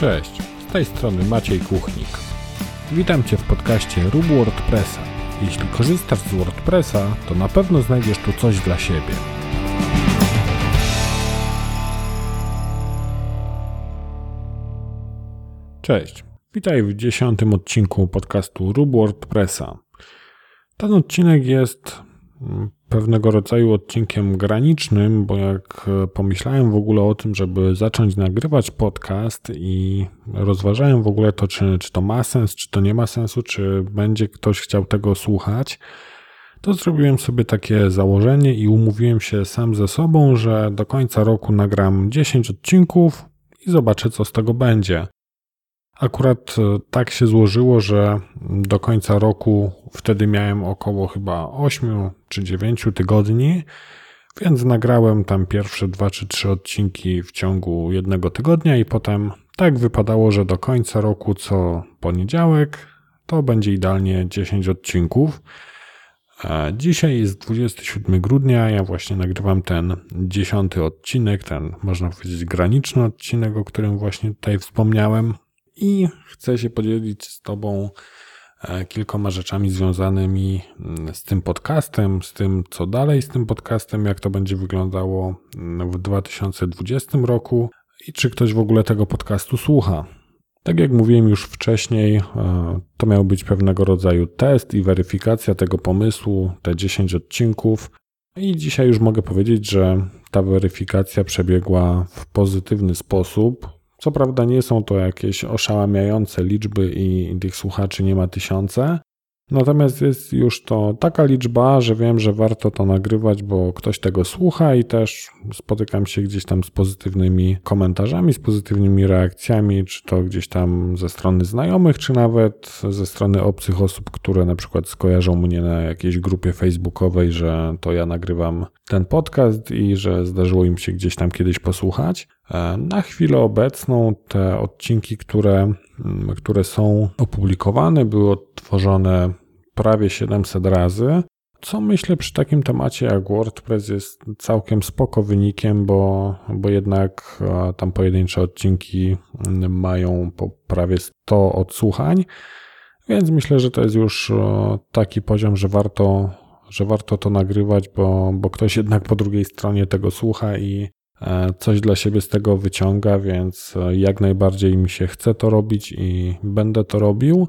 Cześć, z tej strony Maciej Kuchnik. Witam Cię w podcaście Rób WordPressa. Jeśli korzystasz z WordPressa, to na pewno znajdziesz tu coś dla siebie. Cześć, witaj w dziesiątym odcinku podcastu Rób WordPressa. Ten odcinek jest pewnego rodzaju odcinkiem granicznym, bo jak pomyślałem w ogóle o tym, żeby zacząć nagrywać podcast i rozważałem w ogóle to, czy, czy to ma sens, czy to nie ma sensu, czy będzie ktoś chciał tego słuchać, to zrobiłem sobie takie założenie i umówiłem się sam ze sobą, że do końca roku nagram 10 odcinków i zobaczę, co z tego będzie. Akurat e, tak się złożyło, że do końca roku wtedy miałem około chyba 8 czy 9 tygodni, więc nagrałem tam pierwsze dwa czy trzy odcinki w ciągu jednego tygodnia i potem tak wypadało, że do końca roku co poniedziałek to będzie idealnie 10 odcinków. Dzisiaj jest 27 grudnia, ja właśnie nagrywam ten dziesiąty odcinek, ten można powiedzieć graniczny odcinek, o którym właśnie tutaj wspomniałem i chcę się podzielić z Tobą e, kilkoma rzeczami związanymi mm, z tym podcastem, z tym, co dalej z tym podcastem, jak to będzie wyglądało mm, w 2020 roku i czy ktoś w ogóle tego podcastu słucha. Tak jak mówiłem już wcześniej, e, to miał być pewnego rodzaju test i weryfikacja tego pomysłu, te 10 odcinków. I dzisiaj już mogę powiedzieć, że ta weryfikacja przebiegła w pozytywny sposób. Co prawda nie są to jakieś oszałamiające liczby i tych słuchaczy nie ma tysiące, Natomiast jest już to taka liczba, że wiem, że warto to nagrywać, bo ktoś tego słucha i też spotykam się gdzieś tam z pozytywnymi komentarzami, z pozytywnymi reakcjami, czy to gdzieś tam ze strony znajomych, czy nawet ze strony obcych osób, które na przykład skojarzą mnie na jakiejś grupie facebookowej, że to ja nagrywam ten podcast i że zdarzyło im się gdzieś tam kiedyś posłuchać. E, na chwilę obecną te odcinki, które, mm, które są opublikowane, były odtworzone prawie 700 razy, co myślę przy takim temacie jak WordPress jest całkiem spoko wynikiem, bo, bo jednak e, tam pojedyncze odcinki mm, mają po prawie 100 odsłuchań, więc myślę, że to jest już e, taki poziom, że warto, że warto to nagrywać, bo, bo ktoś jednak po drugiej stronie tego słucha i, coś dla siebie z tego wyciąga, więc e, jak najbardziej mi się chce to robić i będę to robił.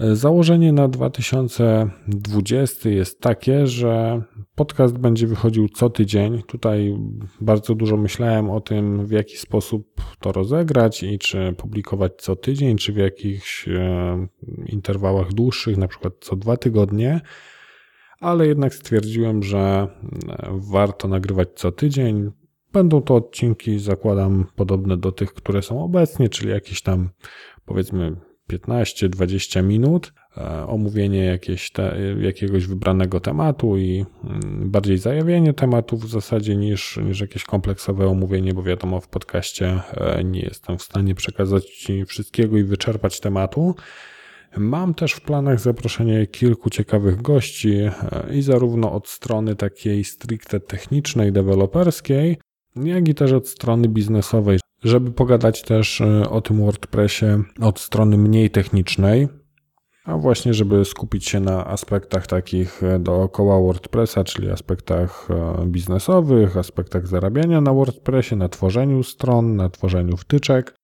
E, założenie na 2020 jest takie, że podcast będzie wychodził co tydzień. Tutaj bardzo dużo myślałem o tym, w jaki sposób to rozegrać i czy publikować co tydzień, czy w jakichś interwałach dłuższych, na przykład co dwa tygodnie ale jednak stwierdziłem, że warto nagrywać co tydzień. Będą to odcinki, zakładam, podobne do tych, które są obecnie, czyli jakieś tam powiedzmy 15-20 minut, e, omówienie jakieś te, jakiegoś wybranego tematu i mm, bardziej zajawienie tematu w zasadzie niż, niż jakieś kompleksowe omówienie, bo wiadomo, w podcaście e, nie jestem w stanie przekazać Ci wszystkiego i wyczerpać tematu. Mam też w planach zaproszenie kilku ciekawych gości e, i zarówno od strony takiej stricte technicznej, deweloperskiej, jak i też od strony biznesowej, żeby pogadać też e, o tym WordPressie od strony mniej technicznej, a właśnie żeby skupić się na aspektach takich e, dookoła WordPressa, czyli aspektach e, biznesowych, aspektach zarabiania na WordPressie, na tworzeniu stron, na tworzeniu wtyczek,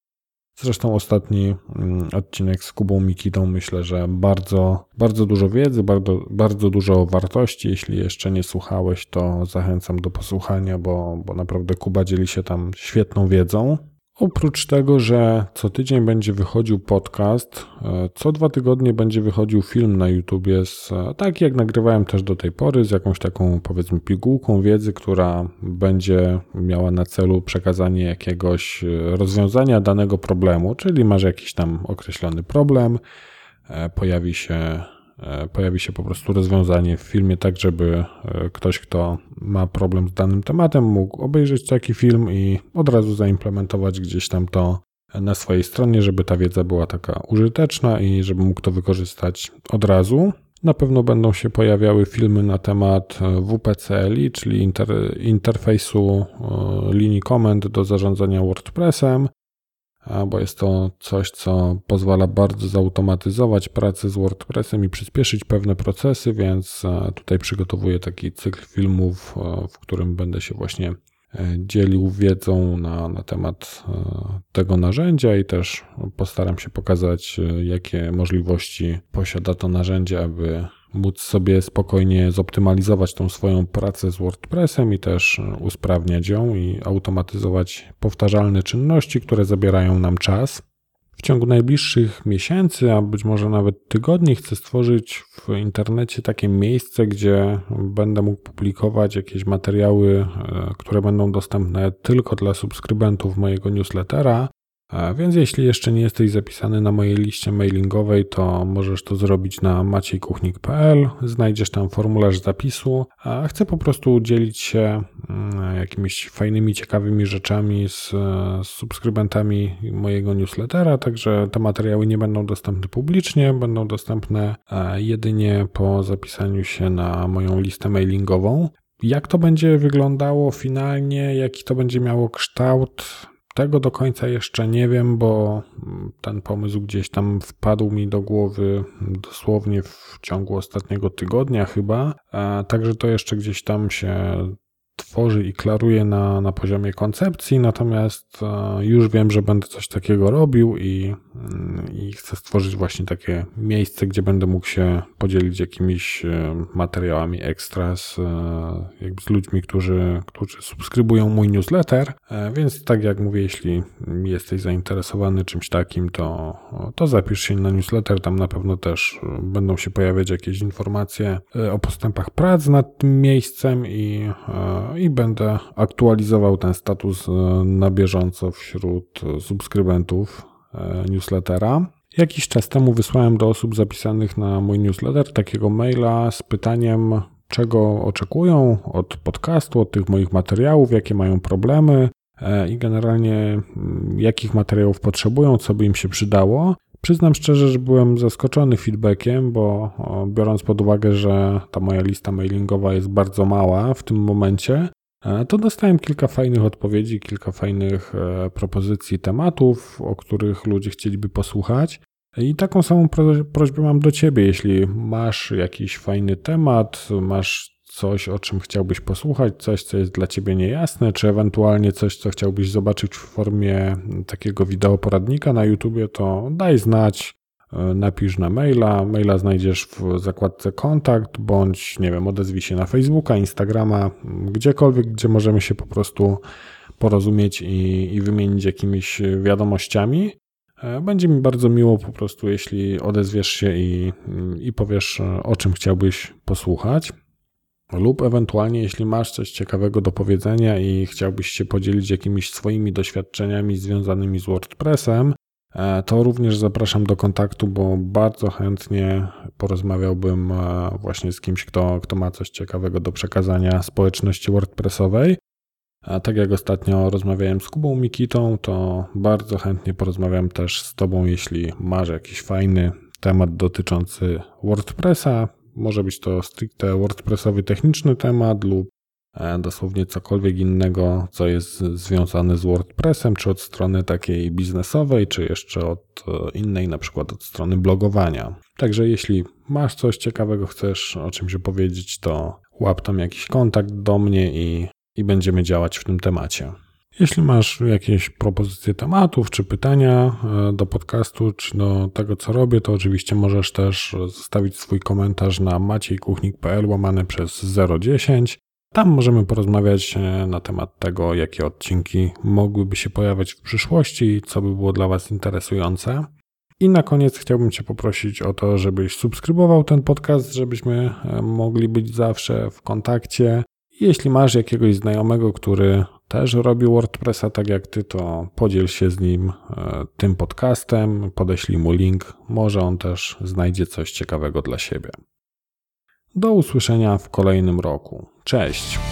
Zresztą ostatni mm, odcinek z Kubą Mikitą myślę, że bardzo, bardzo dużo wiedzy, bardzo, bardzo dużo wartości. Jeśli jeszcze nie słuchałeś, to zachęcam do posłuchania, bo, bo naprawdę Kuba dzieli się tam świetną wiedzą. Oprócz tego, że co tydzień będzie wychodził podcast, e, co dwa tygodnie będzie wychodził film na YouTubie, z, e, tak jak nagrywałem też do tej pory, z jakąś taką powiedzmy pigułką wiedzy, która będzie miała na celu przekazanie jakiegoś e, rozwiązania danego problemu, czyli masz jakiś tam określony problem, pojawi się pojawi się po prostu rozwiązanie w filmie, tak żeby e, ktoś, kto ma problem z danym tematem, mógł obejrzeć taki film i od razu zaimplementować gdzieś tam to na swojej stronie, żeby ta wiedza była taka użyteczna i żeby mógł to wykorzystać od razu. Na pewno będą się pojawiały filmy na temat e, WPCLI, czyli inter, interfejsu linii komend do zarządzania WordPressem. Bo jest to coś, co pozwala bardzo zautomatyzować pracę z WordPressem i przyspieszyć pewne procesy, więc tutaj przygotowuję taki cykl filmów, w którym będę się właśnie dzielił wiedzą na, na temat tego narzędzia i też postaram się pokazać, jakie możliwości posiada to narzędzie, aby móc sobie spokojnie zoptymalizować tą swoją pracę z WordPressem i też usprawniać ją i automatyzować powtarzalne czynności, które zabierają nam czas. W ciągu najbliższych miesięcy, a być może nawet tygodni, chcę stworzyć w internecie takie miejsce, gdzie będę mógł publikować jakieś materiały, e, które będą dostępne tylko dla subskrybentów mojego newslettera, więc jeśli jeszcze nie jesteś zapisany na mojej liście mailingowej, to możesz to zrobić na maciejkuchnik.pl. Znajdziesz tam formularz zapisu. Chcę po prostu dzielić się mm, jakimiś fajnymi, ciekawymi rzeczami z, z subskrybentami mojego newslettera, także te materiały nie będą dostępne publicznie, będą dostępne e, jedynie po zapisaniu się na moją listę mailingową. Jak to będzie wyglądało finalnie, jaki to będzie miało kształt, tego do końca jeszcze nie wiem, bo ten pomysł gdzieś tam wpadł mi do głowy dosłownie w ciągu ostatniego tygodnia chyba. Także to jeszcze gdzieś tam się tworzy i klaruje na, na poziomie koncepcji, natomiast e, już wiem, że będę coś takiego robił i, mm, i chcę stworzyć właśnie takie miejsce, gdzie będę mógł się podzielić jakimiś e, materiałami ekstra z, e, jakby z ludźmi, którzy, którzy subskrybują mój newsletter. Więc tak jak mówię, jeśli jesteś zainteresowany czymś takim, to, to zapisz się na newsletter. Tam na pewno też będą się pojawiać jakieś informacje o postępach prac nad tym miejscem i i będę aktualizował ten status e, na bieżąco wśród subskrybentów e, newslettera. Jakiś czas temu wysłałem do osób zapisanych na mój newsletter takiego maila z pytaniem, czego oczekują od podcastu, od tych moich materiałów, jakie mają problemy e, i generalnie mm, jakich materiałów potrzebują, co by im się przydało. Przyznam szczerze, że byłem zaskoczony feedbackiem, bo biorąc pod uwagę, że ta moja lista mailingowa jest bardzo mała w tym momencie, e, to dostałem kilka fajnych odpowiedzi, kilka fajnych e, propozycji tematów, o których ludzie chcieliby posłuchać. I taką samą prośbę mam do Ciebie. Jeśli masz jakiś fajny temat, masz coś, o czym chciałbyś posłuchać, coś, co jest dla ciebie niejasne, czy ewentualnie coś, co chciałbyś zobaczyć w formie takiego wideo poradnika na YouTubie, to daj znać, e, napisz na maila. Maila znajdziesz w zakładce kontakt, bądź nie wiem, odezwij się na Facebooka, Instagrama, gdziekolwiek, gdzie możemy się po prostu porozumieć i, i wymienić jakimiś wiadomościami. E, będzie mi bardzo miło po prostu, jeśli odezwiesz się i, i powiesz, o czym chciałbyś posłuchać lub ewentualnie jeśli masz coś ciekawego do powiedzenia i chciałbyś się podzielić jakimiś swoimi doświadczeniami związanymi z WordPressem, e, to również zapraszam do kontaktu, bo bardzo chętnie porozmawiałbym e, właśnie z kimś, kto, kto ma coś ciekawego do przekazania społeczności WordPressowej. A tak jak ostatnio rozmawiałem z Kubą Mikitą, to bardzo chętnie porozmawiam też z Tobą, jeśli masz jakiś fajny temat dotyczący WordPressa, może być to stricte WordPressowy techniczny temat lub e, dosłownie cokolwiek innego, co jest związane z WordPressem, czy od strony takiej biznesowej, czy jeszcze od e, innej, na przykład od strony blogowania. Także jeśli masz coś ciekawego, chcesz o czymś opowiedzieć, to łap tam jakiś kontakt do mnie i, i będziemy działać w tym temacie. Jeśli masz jakieś propozycje tematów czy pytania e, do podcastu, czy do tego, co robię, to oczywiście możesz też zostawić swój komentarz na maciejkuchnik.pl łamane przez 010. Tam możemy porozmawiać e, na temat tego, jakie odcinki mogłyby się pojawiać w przyszłości, co by było dla Was interesujące. I na koniec chciałbym Cię poprosić o to, żebyś subskrybował ten podcast, żebyśmy e, mogli być zawsze w kontakcie. Jeśli masz jakiegoś znajomego, który też robi WordPressa tak jak ty, to podziel się z nim e, tym podcastem, podeślij mu link, może on też znajdzie coś ciekawego dla siebie. Do usłyszenia w kolejnym roku. Cześć!